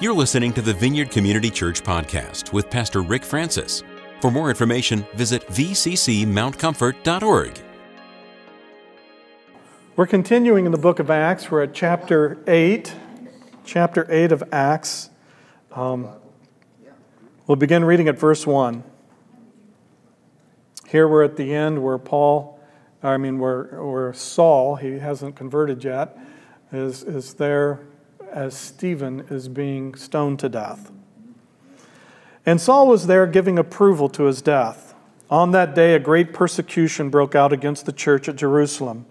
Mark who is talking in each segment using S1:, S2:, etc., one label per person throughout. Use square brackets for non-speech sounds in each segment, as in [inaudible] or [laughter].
S1: You're listening to the Vineyard Community Church podcast with Pastor Rick Francis. For more information, visit vccmountcomfort.org.
S2: We're continuing in the book of Acts. We're at chapter 8, chapter 8 of Acts. Um, we'll begin reading at verse 1. Here we're at the end where Paul, I mean, where, where Saul, he hasn't converted yet, is, is there as Stephen is being stoned to death. And Saul was there giving approval to his death. On that day, a great persecution broke out against the church at Jerusalem,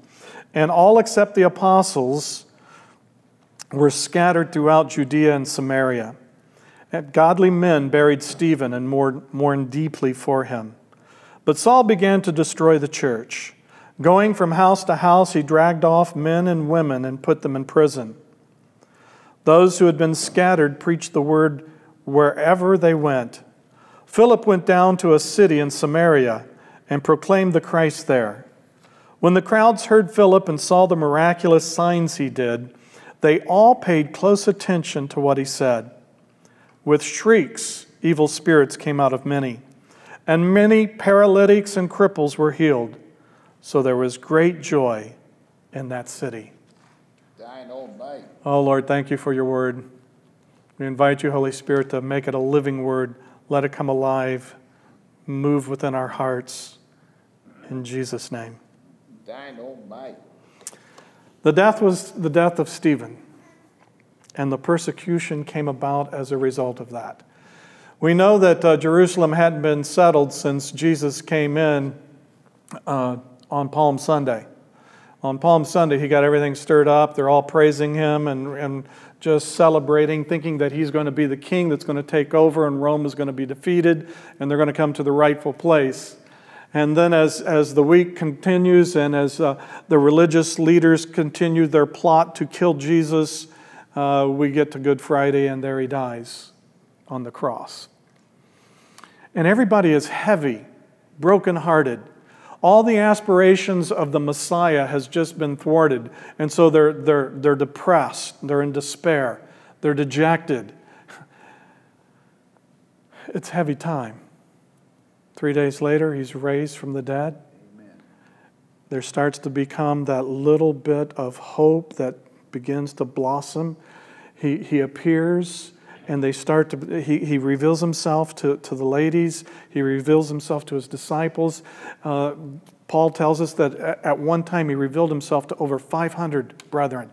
S2: and all except the apostles were scattered throughout Judea and Samaria. And godly men buried Stephen and mourned deeply for him. But Saul began to destroy the church. Going from house to house, he dragged off men and women and put them in prison. Those who had been scattered preached the word wherever they went. Philip went down to a city in Samaria and proclaimed the Christ there. When the crowds heard Philip and saw the miraculous signs he did, they all paid close attention to what he said. With shrieks, evil spirits came out of many, and many paralytics and cripples were healed. So there was great joy in that city. Oh, Lord, thank you for your word. We invite you, Holy Spirit, to make it a living word. Let it come alive, move within our hearts. In Jesus' name. The death was the death of Stephen, and the persecution came about as a result of that. We know that uh, Jerusalem hadn't been settled since Jesus came in uh, on Palm Sunday on Palm Sunday, he got everything stirred up. They're all praising him and, and just celebrating, thinking that he's going to be the king that's going to take over and Rome is going to be defeated and they're going to come to the rightful place. And then, as, as the week continues and as uh, the religious leaders continue their plot to kill Jesus, uh, we get to Good Friday and there he dies on the cross. And everybody is heavy, brokenhearted all the aspirations of the Messiah has just been thwarted. And so they're, they're, they're depressed, they're in despair, they're dejected. It's heavy time. Three days later, he's raised from the dead. Amen. There starts to become that little bit of hope that begins to blossom. He, he appears and they start to, he, he reveals himself to, to the ladies, he reveals himself to his disciples. Uh, Paul tells us that at one time he revealed himself to over 500 brethren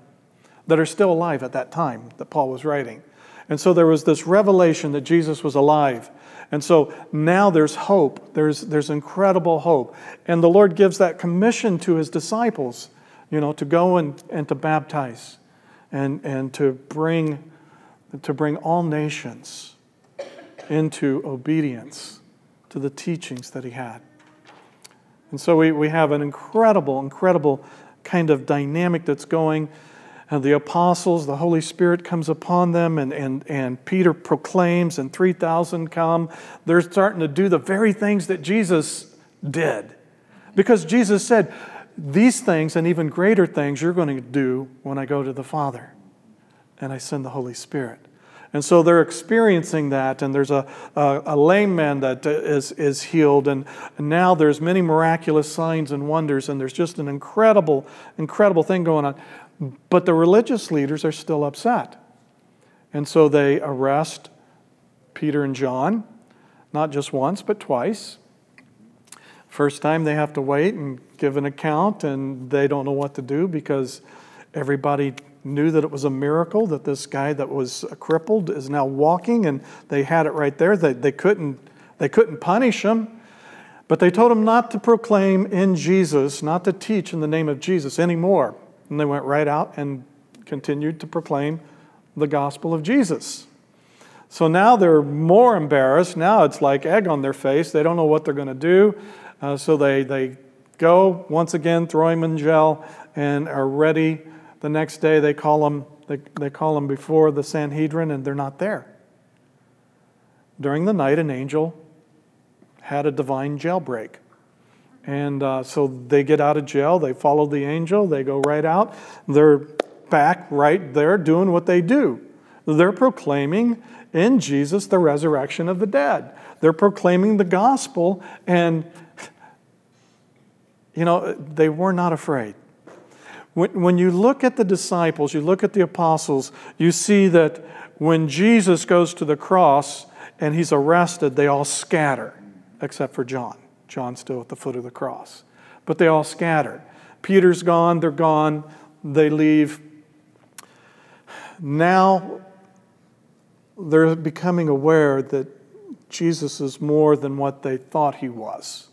S2: that are still alive at that time that Paul was writing. And so there was this revelation that Jesus was alive. And so now there's hope. There's, there's incredible hope. And the Lord gives that commission to his disciples, you know, to go and, and to baptize and, and to bring to bring all nations into obedience to the teachings that he had. And so we, we have an incredible, incredible kind of dynamic that's going. And the apostles, the Holy Spirit comes upon them, and, and, and Peter proclaims, and 3,000 come. They're starting to do the very things that Jesus did. Because Jesus said, These things and even greater things you're going to do when I go to the Father and I send the Holy Spirit. And so they're experiencing that, and there's a, a, a lame man that uh, is, is healed, and now there's many miraculous signs and wonders, and there's just an incredible, incredible thing going on. But the religious leaders are still upset. And so they arrest Peter and John, not just once, but twice. First time they have to wait and give an account, and they don't know what to do because everybody knew that it was a miracle that this guy that was crippled is now walking, and they had it right there. They, they, couldn't, they couldn't punish him, but they told him not to proclaim in Jesus, not to teach in the name of Jesus anymore. And they went right out and continued to proclaim the gospel of Jesus. So now they're more embarrassed. Now it's like egg on their face. They don't know what they're going to do. Uh, so they, they go once again, throw him in jail, and are ready the next day they call them, they, they call them before the Sanhedrin and they're not there. During the night, an angel had a divine jailbreak. And uh, so they get out of jail, they follow the angel, they go right out, they're back right there doing what they do. They're proclaiming in Jesus the resurrection of the dead. They're proclaiming the gospel, and, you know, they were not afraid. When, when you look at the disciples, you look at the apostles, you see that when Jesus goes to the cross and he's arrested, they all scatter, except for John. John's still at the foot of the cross. But they all scatter. Peter's gone, they're gone, they leave. Now they're becoming aware that Jesus is more than what they thought he was.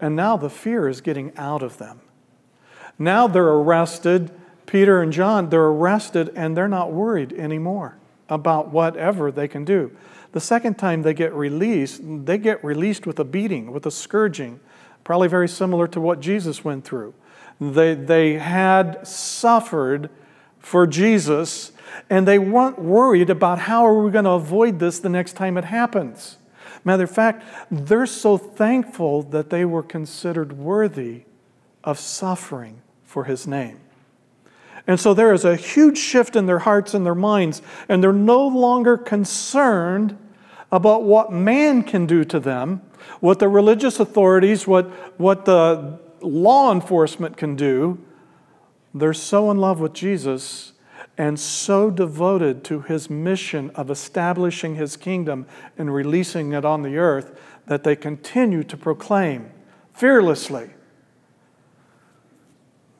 S2: And now the fear is getting out of them. Now they're arrested. Peter and John, they're arrested and they're not worried anymore about whatever they can do. The second time they get released, they get released with a beating, with a scourging, probably very similar to what Jesus went through. They, they had suffered for Jesus and they weren't worried about how are we going to avoid this the next time it happens. Matter of fact, they're so thankful that they were considered worthy of suffering for his name. And so there is a huge shift in their hearts and their minds, and they're no longer concerned about what man can do to them, what the religious authorities, what, what the law enforcement can do. They're so in love with Jesus and so devoted to his mission of establishing his kingdom and releasing it on the earth that they continue to proclaim fearlessly.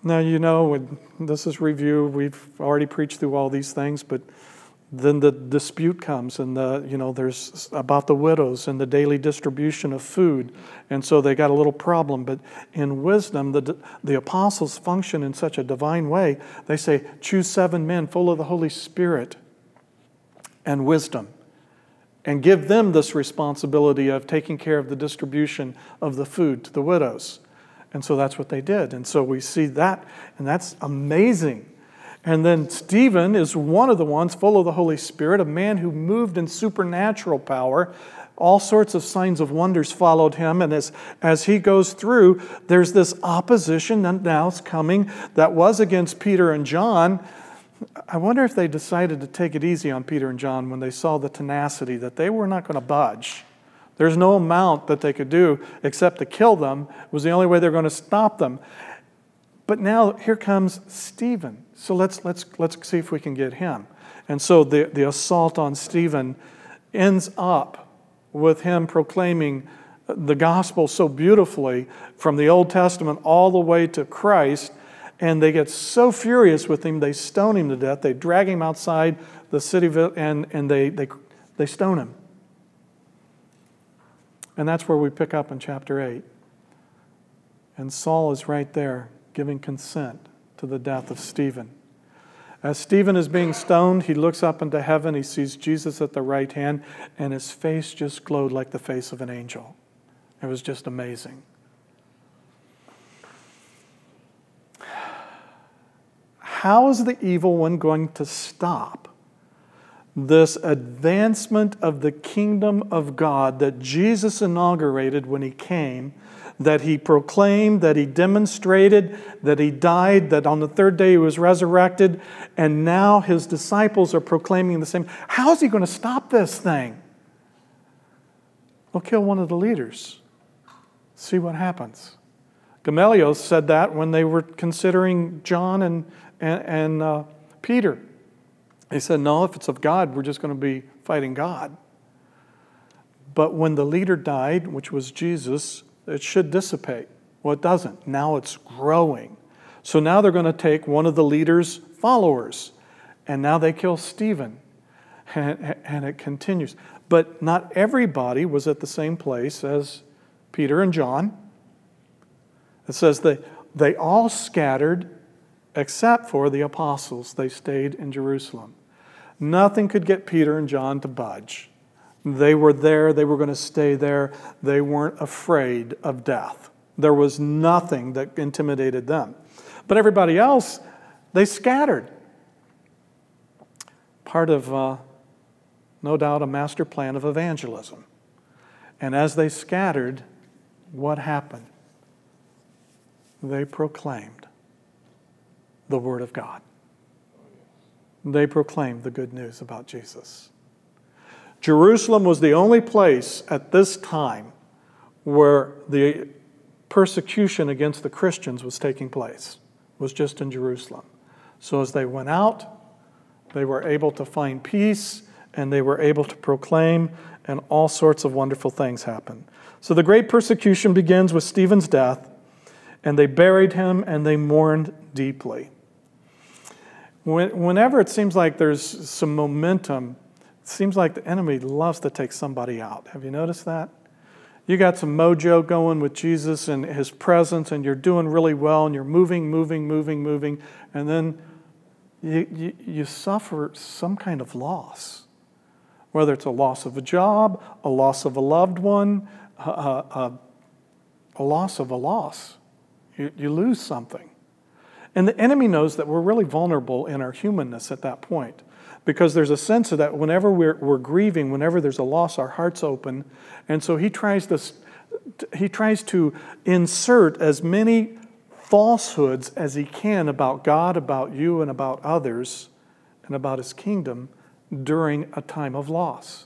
S2: Now, you know, this is review. We've already preached through all these things, but then the dispute comes and the you know there's about the widows and the daily distribution of food and so they got a little problem but in wisdom the, the apostles function in such a divine way they say choose seven men full of the holy spirit and wisdom and give them this responsibility of taking care of the distribution of the food to the widows and so that's what they did and so we see that and that's amazing and then Stephen is one of the ones full of the Holy Spirit, a man who moved in supernatural power. All sorts of signs of wonders followed him. And as, as he goes through, there's this opposition that now is coming that was against Peter and John. I wonder if they decided to take it easy on Peter and John when they saw the tenacity that they were not going to budge. There's no amount that they could do except to kill them, it was the only way they're going to stop them. But now here comes Stephen. So let's, let's, let's see if we can get him. And so the, the assault on Stephen ends up with him proclaiming the gospel so beautifully from the Old Testament all the way to Christ. And they get so furious with him, they stone him to death. They drag him outside the city and, and they, they, they stone him. And that's where we pick up in chapter 8. And Saul is right there giving consent to the death of Stephen. As Stephen is being stoned, he looks up into heaven. He sees Jesus at the right hand, and his face just glowed like the face of an angel. It was just amazing. How is the evil one going to stop this advancement of the kingdom of God that Jesus inaugurated when he came? that he proclaimed, that he demonstrated, that he died, that on the third day he was resurrected, and now his disciples are proclaiming the same. How is he going to stop this thing? We'll kill one of the leaders. See what happens. Gamaliel said that when they were considering John and, and, and uh, Peter. He said, No, if it's of God, we're just going to be fighting God. But when the leader died, which was Jesus, it should dissipate. Well, it doesn't. Now it's growing. So now they're going to take one of the leader's followers, and now they kill Stephen. And, and it continues. But not everybody was at the same place as Peter and John. It says they, they all scattered except for the apostles. They stayed in Jerusalem. Nothing could get Peter and John to budge. They were there, they were going to stay there. They weren't afraid of death. There was nothing that intimidated them. But everybody else, they scattered. Part of, uh, no doubt, a master plan of evangelism. And as they scattered, what happened? They proclaimed the Word of God. they proclaimed the good news about Jesus. Jerusalem was the only place at this time where the persecution against the Christians was taking place, was just in Jerusalem. So as they went out, they were able to find peace and they were able to proclaim, and all sorts of wonderful things happened. So the great persecution begins with Stephen's death, and they buried him and they mourned deeply. Whenever it seems like there's some momentum, it seems like the enemy loves to take somebody out. Have you noticed that? You got some mojo going with Jesus and his presence, and you're doing really well, and you're moving, moving, moving, moving, and then you, you, you suffer some kind of loss. Whether it's a loss of a job, a loss of a loved one, a, a, a loss of a loss. You, you lose something. And the enemy knows that we're really vulnerable in our humanness at that point because there's a sense of that whenever we're, we're grieving, whenever there's a loss, our heart's open. And so he tries to, he tries to insert as many falsehoods as he can about God, about you, and about others, and about his kingdom during a time of loss.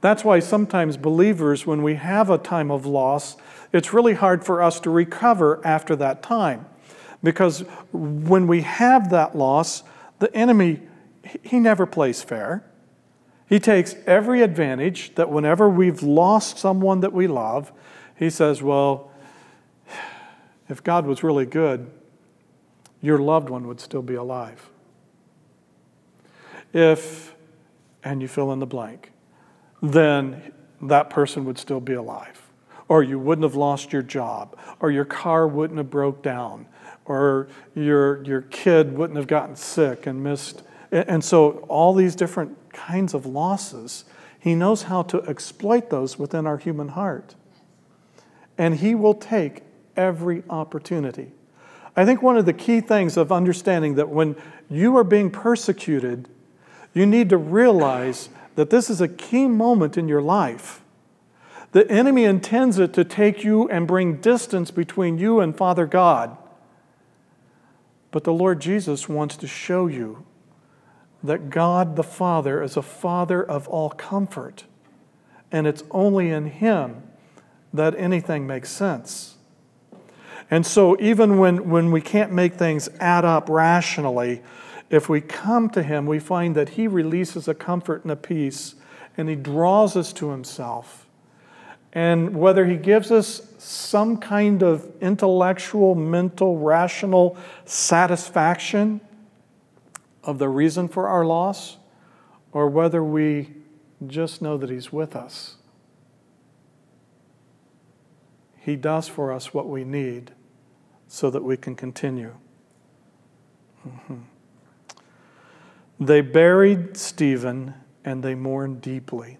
S2: That's why sometimes believers, when we have a time of loss, it's really hard for us to recover after that time. Because when we have that loss, the enemy, he never plays fair. He takes every advantage that whenever we've lost someone that we love, he says, Well, if God was really good, your loved one would still be alive. If, and you fill in the blank, then that person would still be alive. Or you wouldn't have lost your job, or your car wouldn't have broke down, or your, your kid wouldn't have gotten sick and missed. And so, all these different kinds of losses, he knows how to exploit those within our human heart. And he will take every opportunity. I think one of the key things of understanding that when you are being persecuted, you need to realize that this is a key moment in your life. The enemy intends it to take you and bring distance between you and Father God. But the Lord Jesus wants to show you that God the Father is a Father of all comfort, and it's only in Him that anything makes sense. And so, even when, when we can't make things add up rationally, if we come to Him, we find that He releases a comfort and a peace, and He draws us to Himself. And whether He gives us some kind of intellectual, mental, rational satisfaction of the reason for our loss, or whether we just know that He's with us he does for us what we need so that we can continue. Mm-hmm. They buried Stephen and they mourned deeply.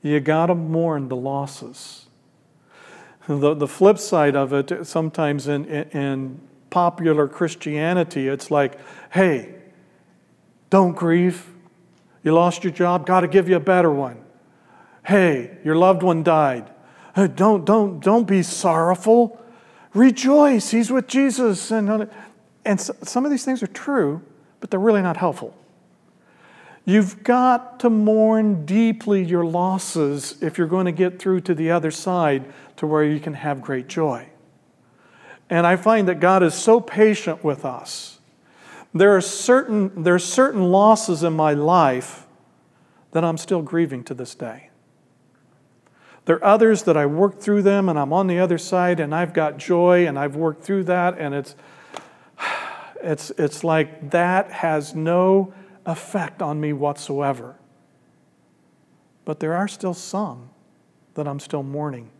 S2: You got to mourn the losses. The, the flip side of it, sometimes in, in, popular Christianity, it's like, hey, don't grieve. You lost your job, got to give you a better one. Hey, your loved one died. Don't, don't, don't be sorrowful. Rejoice. He's with Jesus. And, and some of these things are true, but they're really not helpful. You've got to mourn deeply your losses if you're going to get through to the other side to where you can have great joy. And I find that God is so patient with us. There are certain, there are certain losses in my life that I'm still grieving to this day. There are others that I worked through them and I'm on the other side and I've got joy and I've worked through that and it's [sighs] it's it's like that has no effect on me whatsoever. But there are still some that I'm still mourning.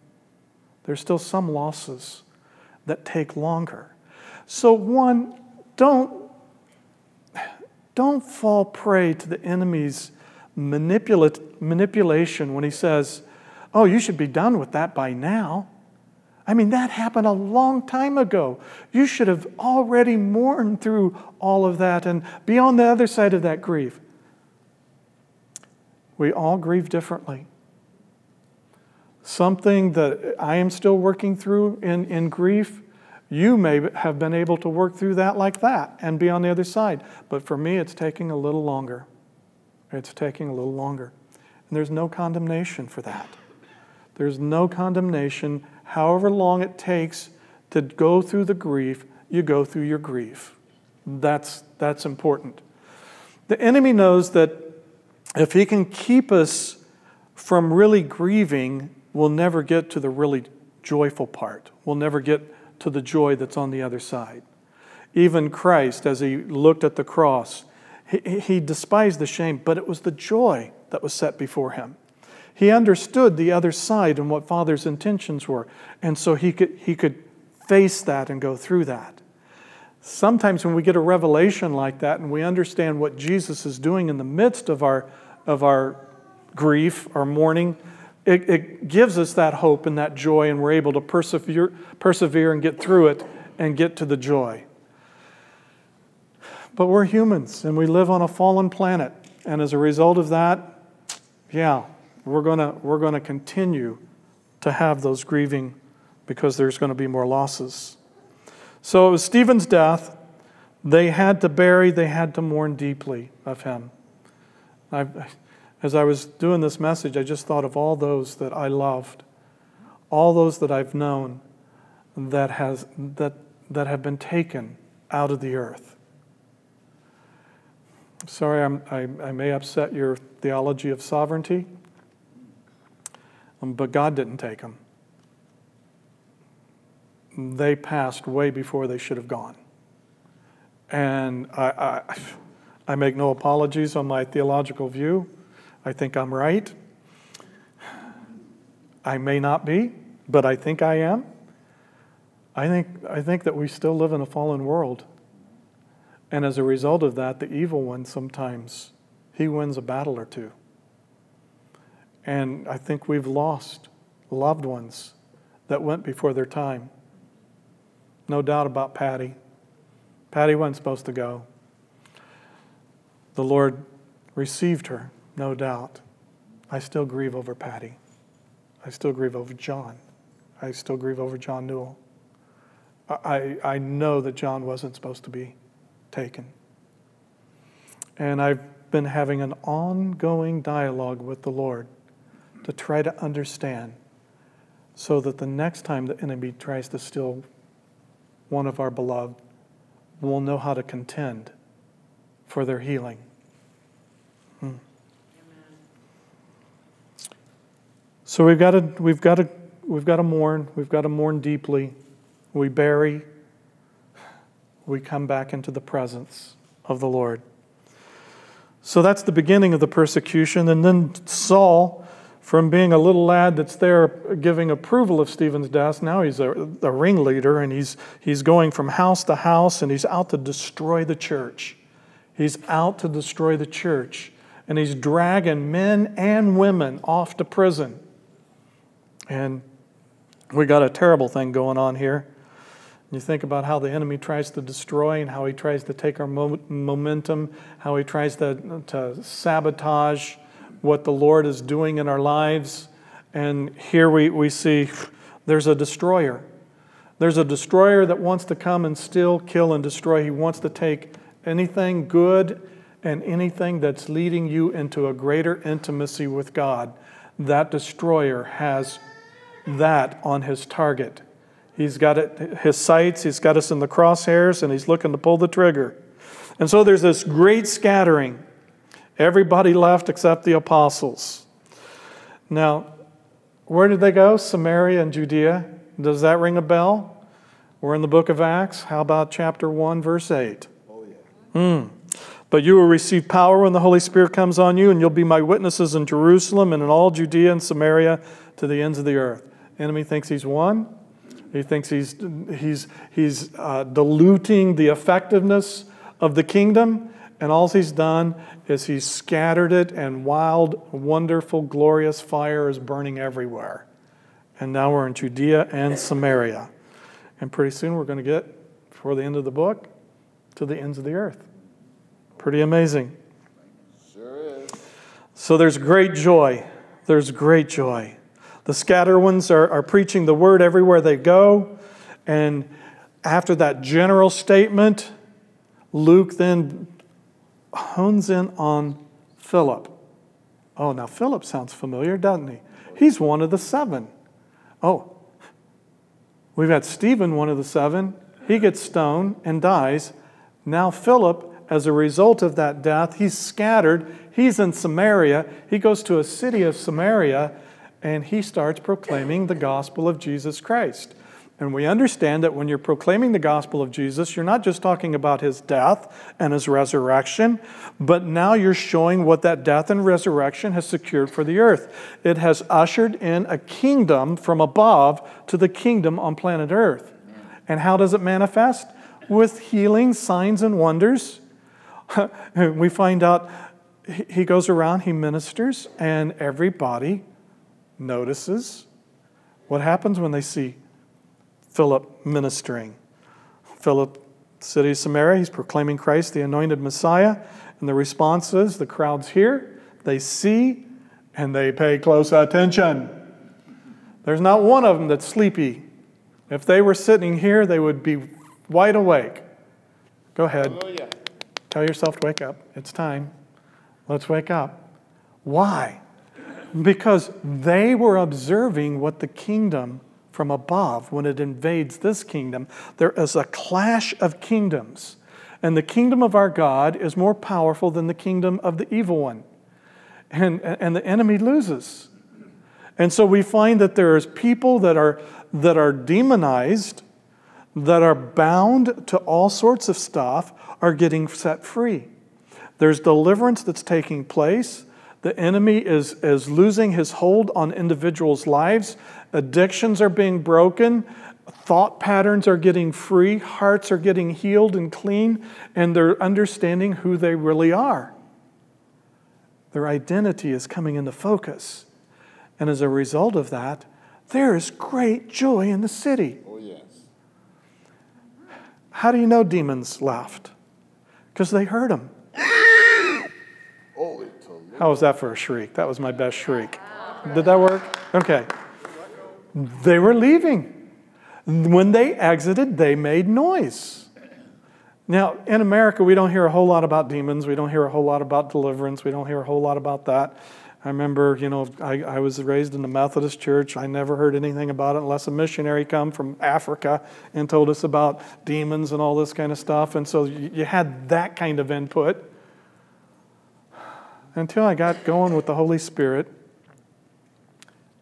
S2: There's still some losses that take longer. So one, don't don't fall prey to the enemy's manipulation when he says, Oh, you should be done with that by now. I mean, that happened a long time ago. You should have already mourned through all of that and be on the other side of that grief. We all grieve differently. Something that I am still working through in, in grief, You may have been able to work through that like that and be on the other side. But for me, it's taking a little longer. It's taking a little longer. And there's no condemnation for that. There's no condemnation. However long it takes to go through the grief, you go through your grief. That's, that's important. The enemy knows that if he can keep us from really grieving, we'll never get to the really joyful part. We'll never get to the joy that's on the other side. Even Christ, as he looked at the cross, he, he despised the shame, but it was the joy that was set before him. He understood the other side and what Father's intentions were, and so he could, he could face that and go through that. Sometimes when we get a revelation like that and we understand what Jesus is doing in the midst of our, of our grief, our mourning, it, it gives us that hope and that joy, and we're able to persevere, persevere and get through it and get to the joy. But we're humans and we live on a fallen planet. And as a result of that, yeah, we're going we're going to continue to have those grieving because there's going to be more losses. So it was Stephen's death. They had to bury, they had to mourn deeply of him. I, as I was doing this message, I just thought of all those that I loved, all those that I've known that, has, that, that have been taken out of the earth. Sorry, I'm, I, I may upset your theology of sovereignty, Um, but God didn't take them. They passed way before they should have gone. And I, I, I make no apologies on my theological view. I think I'm right. I may not be, but I think I am. I think, I think that we still live in a fallen world. And as a result of that, the evil one sometimes, he wins a battle or two. And I think we've lost loved ones that went before their time. No doubt about Patty. Patty wasn't supposed to go. The Lord received her, no doubt. I still grieve over Patty. I still grieve over John. I still grieve over John Newell. I, I know that John wasn't supposed to be taken. And I've been having an ongoing dialogue with the Lord to try to understand so that the next time the enemy tries to steal one of our beloved, we'll know how to contend for their healing. Hmm. So we've got to we've got to we've got to mourn. We've got to mourn deeply. We bury we come back into the presence of the Lord. So that's the beginning of the persecution. And then Saul, from being a little lad that's there giving approval of Stephen's death, now he's a, a ringleader and he's, he's going from house to house and he's out to destroy the church. He's out to destroy the church. And he's dragging men and women off to prison. And we got a terrible thing going on here. You think about how the enemy tries to destroy and how he tries to take our mo- momentum, how he tries to, to sabotage what the Lord is doing in our lives. And here we, we see there's a destroyer. There's a destroyer that wants to come and steal, kill, and destroy. He wants to take anything good and anything that's leading you into a greater intimacy with God. That destroyer has that on his target. He's got it, his sights, he's got us in the crosshairs, and he's looking to pull the trigger. And so there's this great scattering. Everybody left except the apostles. Now, where did they go? Samaria and Judea. Does that ring a bell? We're in the book of Acts. How about chapter 1, verse 8? Oh, yeah. Hmm. But you will receive power when the Holy Spirit comes on you, and you'll be my witnesses in Jerusalem and in all Judea and Samaria to the ends of the earth. Enemy thinks he's won. He thinks he's, he's, he's uh, diluting the effectiveness of the kingdom, and all he's done is he's scattered it, and wild, wonderful, glorious fire is burning everywhere. And now we're in Judea and Samaria. And pretty soon we're going to get, before the end of the book, to the ends of the earth. Pretty amazing. Sure is. So there's great joy. There's great joy. The scatter ones are, are preaching the word everywhere they go. And After that general statement, Luke then hones in on Philip. Oh, now Philip sounds familiar, doesn't he? He's one of the seven. Oh, we've got Stephen, one of the seven. He gets stoned and dies. Now, Philip, as a result of that death, he's scattered. He's in Samaria. He goes to a city of Samaria and he starts proclaiming the gospel of Jesus Christ. And we understand that when you're proclaiming the gospel of Jesus, you're not just talking about his death and his resurrection, but now you're showing what that death and resurrection has secured for the earth. It has ushered in a kingdom from above to the kingdom on planet earth. And how does it manifest? With healing, signs, and wonders. [laughs] we find out he goes around, he ministers, and everybody notices. What happens when they see Philip ministering. Philip, city of Samaria, he's proclaiming Christ, the anointed Messiah. And the response is the crowd's hear, they see, and they pay close attention. There's not one of them that's sleepy. If they were sitting here, they would be wide awake. Go ahead. Hallelujah. Tell yourself to wake up. It's time. Let's wake up. Why? Because they were observing what the kingdom from above when it invades this kingdom. There is a clash of kingdoms. And the kingdom of our God is more powerful than the kingdom of the evil one. And, and the enemy loses. And so we find that there's people that are, that are demonized, that are bound to all sorts of stuff, are getting set free. There's deliverance that's taking place. The enemy is, is losing his hold on individuals' lives. Addictions are being broken. Thought patterns are getting free. Hearts are getting healed and clean. And they're understanding who they really are. Their identity is coming into focus. And as a result of that, there is great joy in the city.
S3: Oh, yes.
S2: How do you know demons left? Because they heard them. How was that for a shriek? That was my best shriek. Did that work? Okay. They were leaving. When they exited, they made noise. Now, in America, we don't hear a whole lot about demons. We don't hear a whole lot about deliverance. We don't hear a whole lot about that. I remember, you know, I, I, was raised in the Methodist church. I never heard anything about it unless a missionary come from Africa and told us about demons and all this kind of stuff. And so you, you had that kind of input until I got going with the Holy Spirit,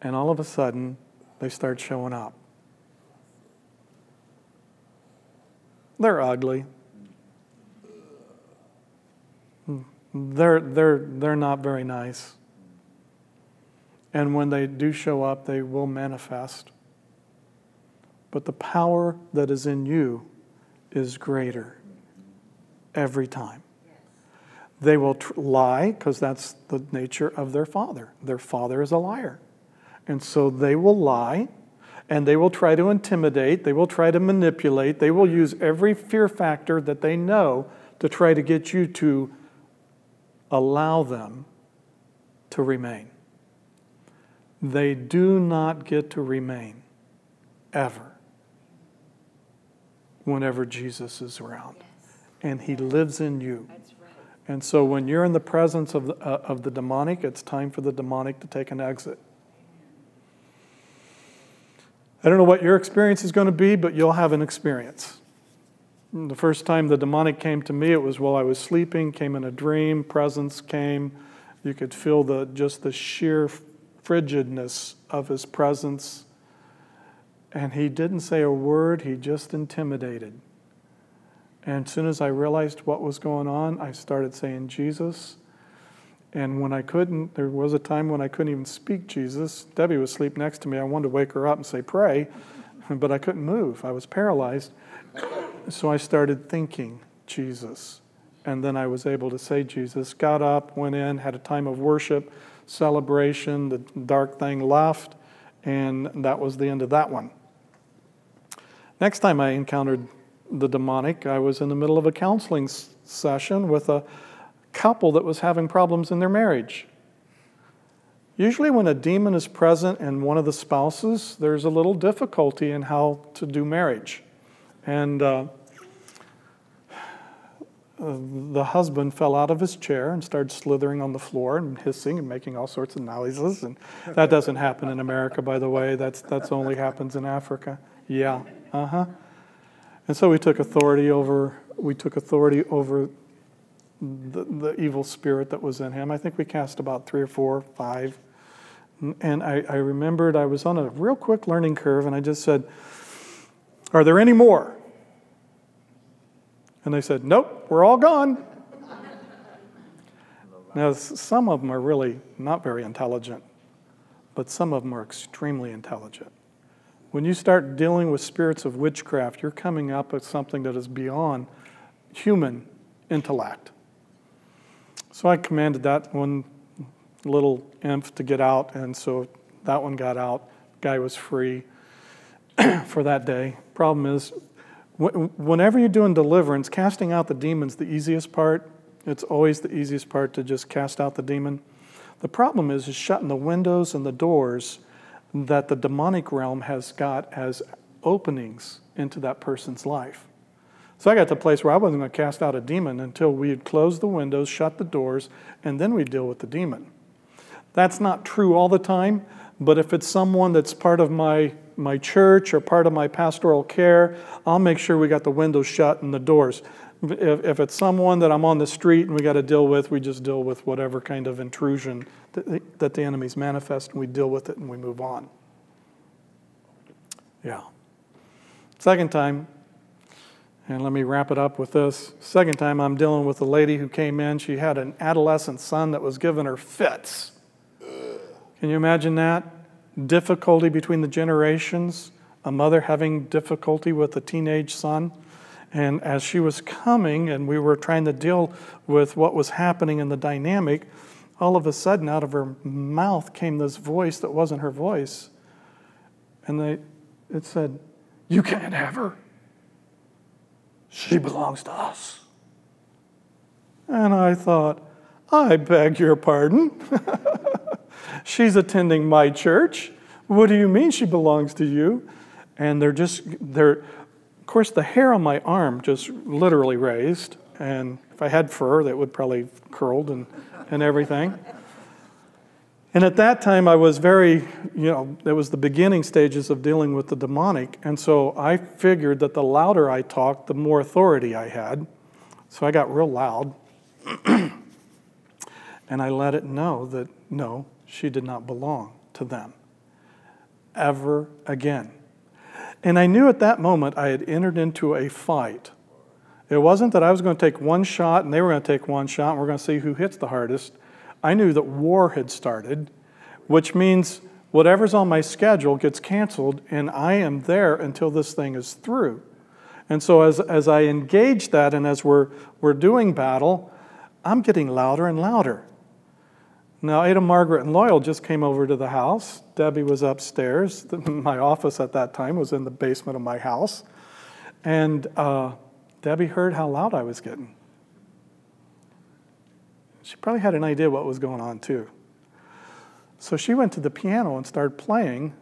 S2: and all of a sudden, they start showing up. They're ugly. They're, they're, they're not very nice. And when they do show up, they will manifest. But the power that is in you is greater every time. They will tr- lie because that's the nature of their father. Their father is a liar. And so they will lie and they will try to intimidate, they will try to manipulate, they will use every fear factor that they know to try to get you to allow them to remain. They do not get to remain ever whenever Jesus is around. And he lives in you. And so when you're in the presence of the, uh, of the demonic, it's time for the demonic to take an exit. I don't know what your experience is going to be, but you'll have an experience. The first time the demonic came to me, it was while I was sleeping, came in a dream, presence came. You could feel the, just the sheer frigidness of his presence. And he didn't say a word, he just intimidated. And as soon as I realized what was going on, I started saying Jesus. And when I couldn't, there was a time when I couldn't even speak Jesus. Debbie was asleep next to me. I wanted to wake her up and say, Pray, [laughs] but I couldn't move. I was paralyzed. So I started thinking Jesus. And then I was able to say Jesus. Got up, went in, had a time of worship, celebration. The dark thing left, and that was the end of that one. Next time I encountered the demonic, I was in the middle of a counseling session with a couple that was having problems in their marriage. Usually, when a demon is present in one of the spouses, there's a little difficulty in how to do marriage. And uh, the husband fell out of his chair and started slithering on the floor and hissing and making all sorts of noises. And that doesn't happen in America, by the way. That's that's only happens in Africa. Yeah. Uh huh. And so we took authority over. We took authority over the, the evil spirit that was in him. I think we cast about three or four, five. And I, I remembered I was on a real quick learning curve, and I just said, "Are there any more?" And they said, Nope, we're all gone. now, some of them are really not very intelligent, but some of them are extremely intelligent. When you start dealing with spirits of witchcraft, you're coming up with something that is beyond human intellect. So I commanded that one little imp to get out, and so that one got out. Guy was free [clears throat] for that day. Problem is, whenever you're doing deliverance, casting out the demon's the easiest part. It's always the easiest part to just cast out the demon. The problem is, is shutting the windows and the doors that the demonic realm has got as openings into that person's life. So I got to a place where I wasn't going to cast out a demon until we had closed the windows, shut the doors, and then we'd deal with the demon. That's not true all the time, but if it's someone that's part of my my church or part of my pastoral care, I'll make sure we got the windows shut and the doors. If, if it's someone that I'm on the street and we got to deal with, we just deal with whatever kind of intrusion that, that the enemy's manifest and we deal with it and we move on. Yeah. Second time, and let me wrap it up with this. Second time, I'm dealing with a lady who came in. She had an adolescent son that was giving her fits. Can you imagine that? difficulty between the generations, a mother having difficulty with a teenage son. And as she was coming and we were trying to deal with what was happening in the dynamic, all of a sudden out of her mouth came this voice that wasn't her voice. And they, it said, You can't have her. She belongs to us. And I thought, I beg your pardon. [laughs] She's attending my church. What do you mean she belongs to you? And they're just, they're, of course, the hair on my arm just literally raised. And if I had fur, that would probably curled and, and everything. And at that time, I was very, you know, it was the beginning stages of dealing with the demonic. And so I figured that the louder I talked, the more authority I had. So I got real loud. [clears throat] and I let it know that no, she did not belong to them ever again. And I knew at that moment I had entered into a fight. It wasn't that I was going to take one shot and they were going to take one shot and we're going to see who hits the hardest. I knew that war had started, which means whatever's on my schedule gets canceled and I am there until this thing is through. And so as, as I engage that and as we're, we're doing battle, I'm getting louder and louder. Now, Ada Margaret and Loyal just came over to the house. Debbie was upstairs. [laughs] My office at that time was in the basement of my house. And uh, Debbie heard how loud I was getting. She probably had an idea what was going on, too. So she went to the piano and started playing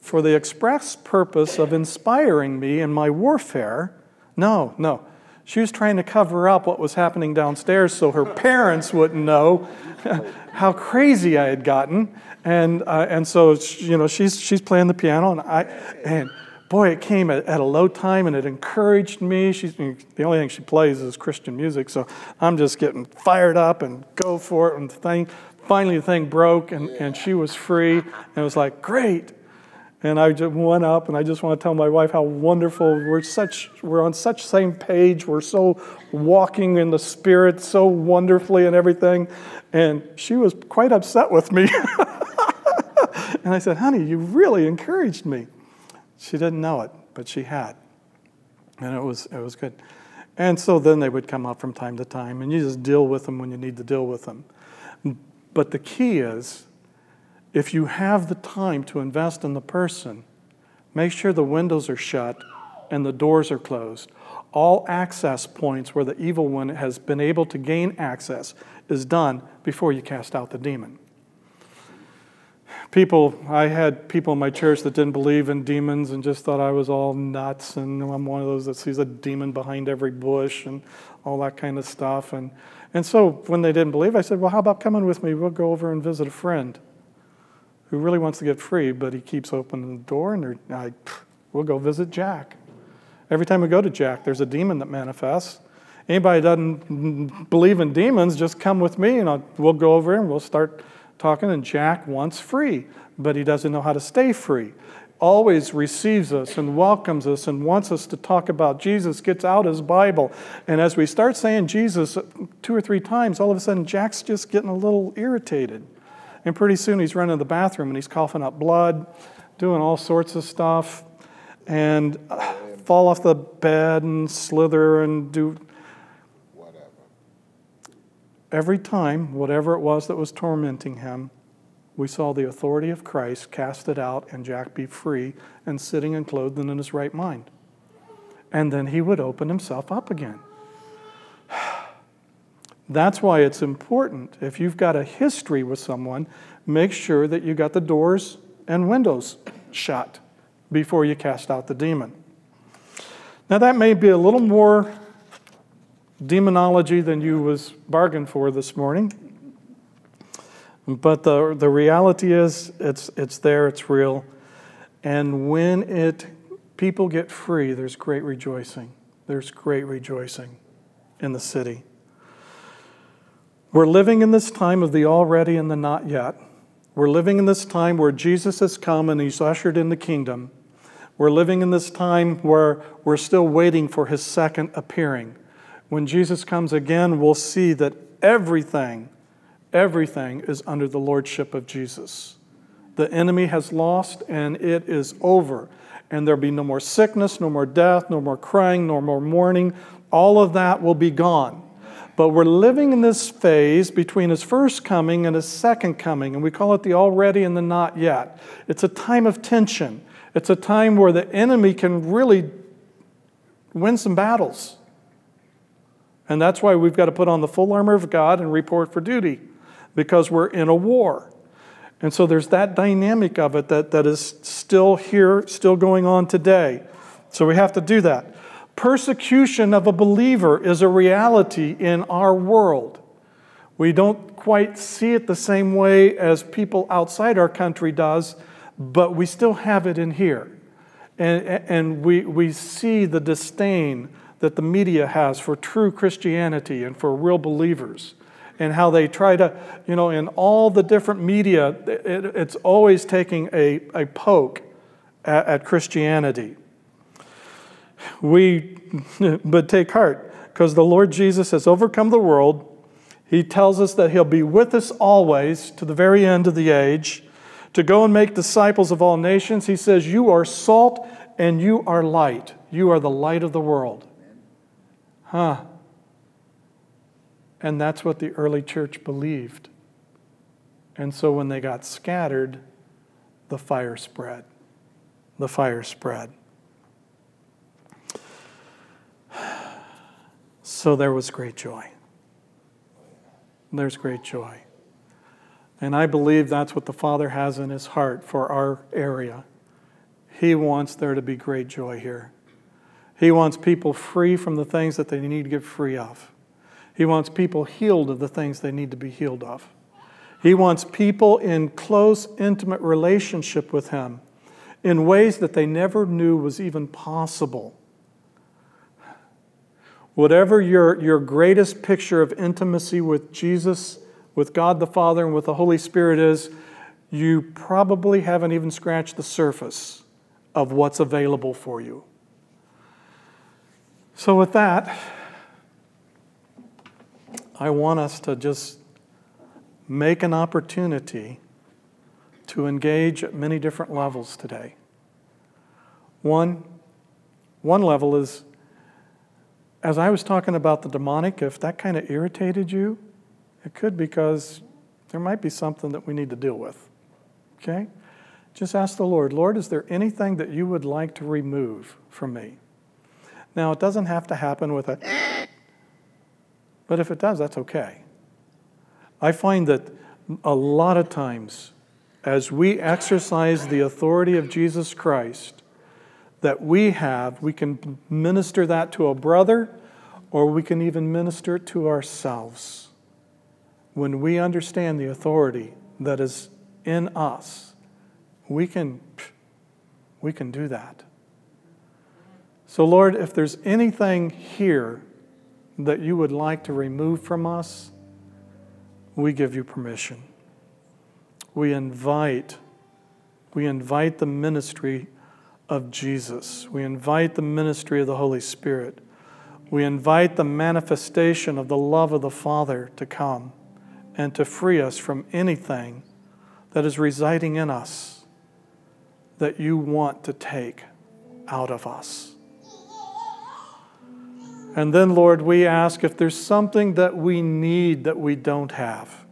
S2: for the express purpose of inspiring me in my warfare. No, no. She was trying to cover up what was happening downstairs so her [laughs] parents wouldn't know [laughs] how crazy I had gotten. And, uh, and so, you know, she's, she's playing the piano, and I, and boy, it came at, at a low time and it encouraged me. She's, the only thing she plays is Christian music, so I'm just getting fired up and go for it. And the thing, finally, the thing broke, and, and she was free. And it was like, great. And I just went up and I just want to tell my wife how wonderful we're such we're on such same page. We're so walking in the spirit so wonderfully and everything. And she was quite upset with me. [laughs] and I said, "Honey, you really encouraged me." She didn't know it, but she had. And it was it was good. And so then they would come up from time to time and you just deal with them when you need to deal with them. But the key is if you have the time to invest in the person, make sure the windows are shut and the doors are closed. All access points where the evil one has been able to gain access is done before you cast out the demon. People, I had people in my church that didn't believe in demons and just thought I was all nuts, and I'm one of those that sees a demon behind every bush and all that kind of stuff. And, and so when they didn't believe, I said, Well, how about coming with me? We'll go over and visit a friend who really wants to get free, but he keeps opening the door, and I, we'll go visit Jack. Every time we go to Jack, there's a demon that manifests. Anybody doesn't believe in demons, just come with me, and I'll, we'll go over and we'll start talking, and Jack wants free, but he doesn't know how to stay free. Always receives us and welcomes us and wants us to talk about Jesus, gets out his Bible. And as we start saying Jesus two or three times, all of a sudden Jack's just getting a little irritated. And pretty soon he's running to the bathroom and he's coughing up blood, doing all sorts of stuff, and fall off the bed and slither and do Every time, whatever it was that was tormenting him, we saw the authority of Christ cast it out and Jack be free and sitting and clothed and in his right mind. And then he would open himself up again. [sighs] That's why it's important. If you've got a history with someone, make sure that you got the doors and windows shut before you cast out the demon. Now, that may be a little more demonology than you was bargained for this morning. But the, the reality is it's, it's there, it's real. And when it people get free, there's great rejoicing. There's great rejoicing in the city. We're living in this time of the already and the not yet. We're living in this time where Jesus has come and he's ushered in the kingdom. We're living in this time where we're still waiting for his second appearing when Jesus comes again, we'll see that everything, everything is under the lordship of Jesus. The enemy has lost and it is over. And there'll be no more sickness, no more death, no more crying, no more mourning. All of that will be gone. But we're living in this phase between his first coming and his second coming, and we call it the already and the not yet. It's a time of tension. It's a time where the enemy can really win some battles. And that's why we've got to put on the full armor of God and report for duty, because we're in a war. And so there's that dynamic of it that, that is still here, still going on today. So we have to do that. Persecution of a believer is a reality in our world. We don't quite see it the same way as people outside our country does, but we still have it in here. And, and we, we see the disdain that the media has for true Christianity and for real believers, and how they try to, you know, in all the different media, it, it's always taking a, a poke at, at Christianity. We, [laughs] but take heart, because the Lord Jesus has overcome the world. He tells us that He'll be with us always to the very end of the age to go and make disciples of all nations. He says, You are salt and you are light. You are the light of the world. Huh. And that's what the early church believed. And so when they got scattered, the fire spread. The fire spread. So there was great joy. There's great joy. And I believe that's what the Father has in his heart for our area. He wants there to be great joy here. He wants people free from the things that they need to get free of. He wants people healed of the things they need to be healed of. He wants people in close, intimate relationship with Him in ways that they never knew was even possible. Whatever your, your greatest picture of intimacy with Jesus, with God the Father, and with the Holy Spirit is, you probably haven't even scratched the surface of what's available for you. So, with that, I want us to just make an opportunity to engage at many different levels today. One, one level is, as I was talking about the demonic, if that kind of irritated you, it could because there might be something that we need to deal with. Okay? Just ask the Lord, Lord, is there anything that you would like to remove from me? Now, it doesn't have to happen with a, but if it does, that's okay. I find that a lot of times as we exercise the authority of Jesus Christ that we have, we can minister that to a brother or we can even minister it to ourselves. When we understand the authority that is in us, we can, we can do that. So, Lord, if there's anything here that you would like to remove from us, we give you permission. We invite, we invite the ministry of Jesus. We invite the ministry of the Holy Spirit. We invite the manifestation of the love of the Father to come and to free us from anything that is residing in us that you want to take out of us. And then, Lord, we ask if there's something that we need that we don't have.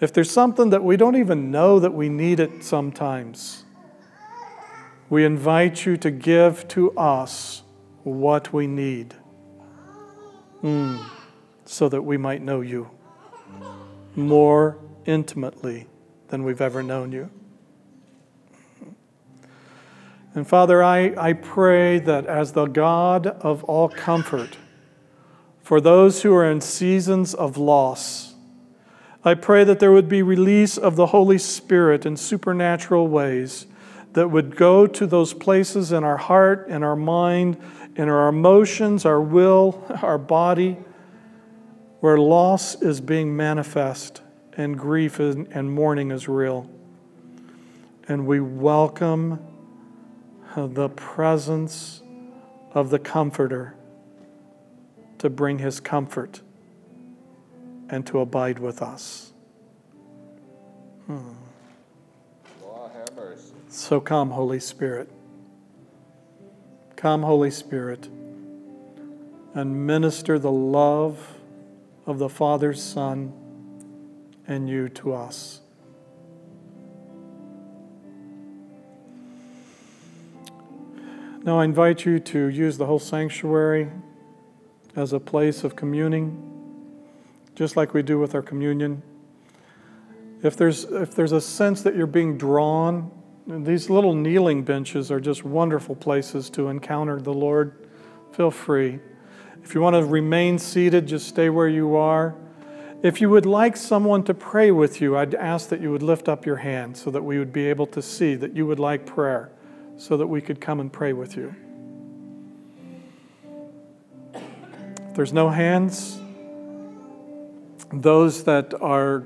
S2: If there's something that we don't even know that we need it sometimes, we invite you to give to us what we need mm, so that we might know you more intimately than we've ever known you. And Father, I, I pray that as the God of all comfort, for those who are in seasons of loss, I pray that there would be release of the Holy Spirit in supernatural ways that would go to those places in our heart, in our mind, in our emotions, our will, [laughs] our body, where loss is being manifest and grief and mourning is real. And we welcome the presence of the Comforter to bring his comfort and to abide with us. Hmm. So come, Holy Spirit. Come, Holy Spirit, and minister the love of the Father's Son and you to us. Now I invite you to use the whole sanctuary as a place of communing, just like we do with our communion. If there's, if there's a sense that you're being drawn, these little kneeling benches are just wonderful places to encounter the Lord. Feel free. If you want to remain seated, just stay where you are. If you would like someone to pray with you, I'd ask that you would lift up your hand so that we would be able to see that you would like prayer so that we could come and pray with you. If there's no hands, those that are,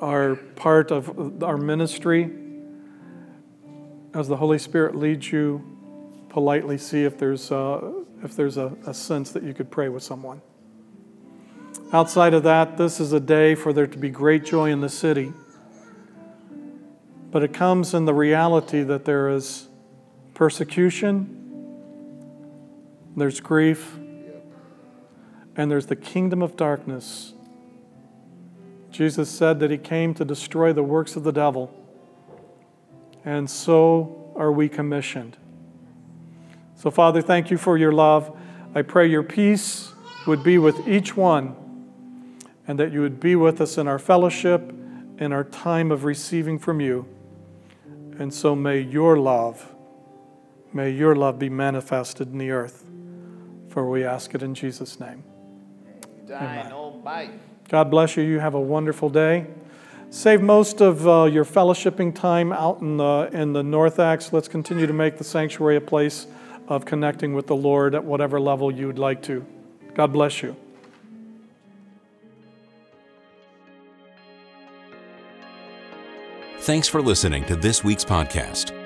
S2: are part of our ministry, as the Holy Spirit leads you, politely see if there's, uh, if there's a, a sense that you could pray with someone. Outside of that, this is a day for there to be great joy in the city. But it comes in the reality that there is persecution, there's grief, and there's the kingdom of darkness. Jesus said that he came to destroy the works of the devil, and so are we commissioned. So, Father, thank you for your love. I pray your peace would be with each one, and that you would be with us in our fellowship, in our time of receiving from you. And so may your love May your love be manifested in the earth. For we ask it in Jesus' name. Amen. God bless you. You have a wonderful day. Save most of uh, your fellowshipping time out in the, in the narthex. Let's continue to make the sanctuary a place of connecting with the Lord at whatever level you would like to. God bless you.
S1: Thanks for listening to this week's podcast.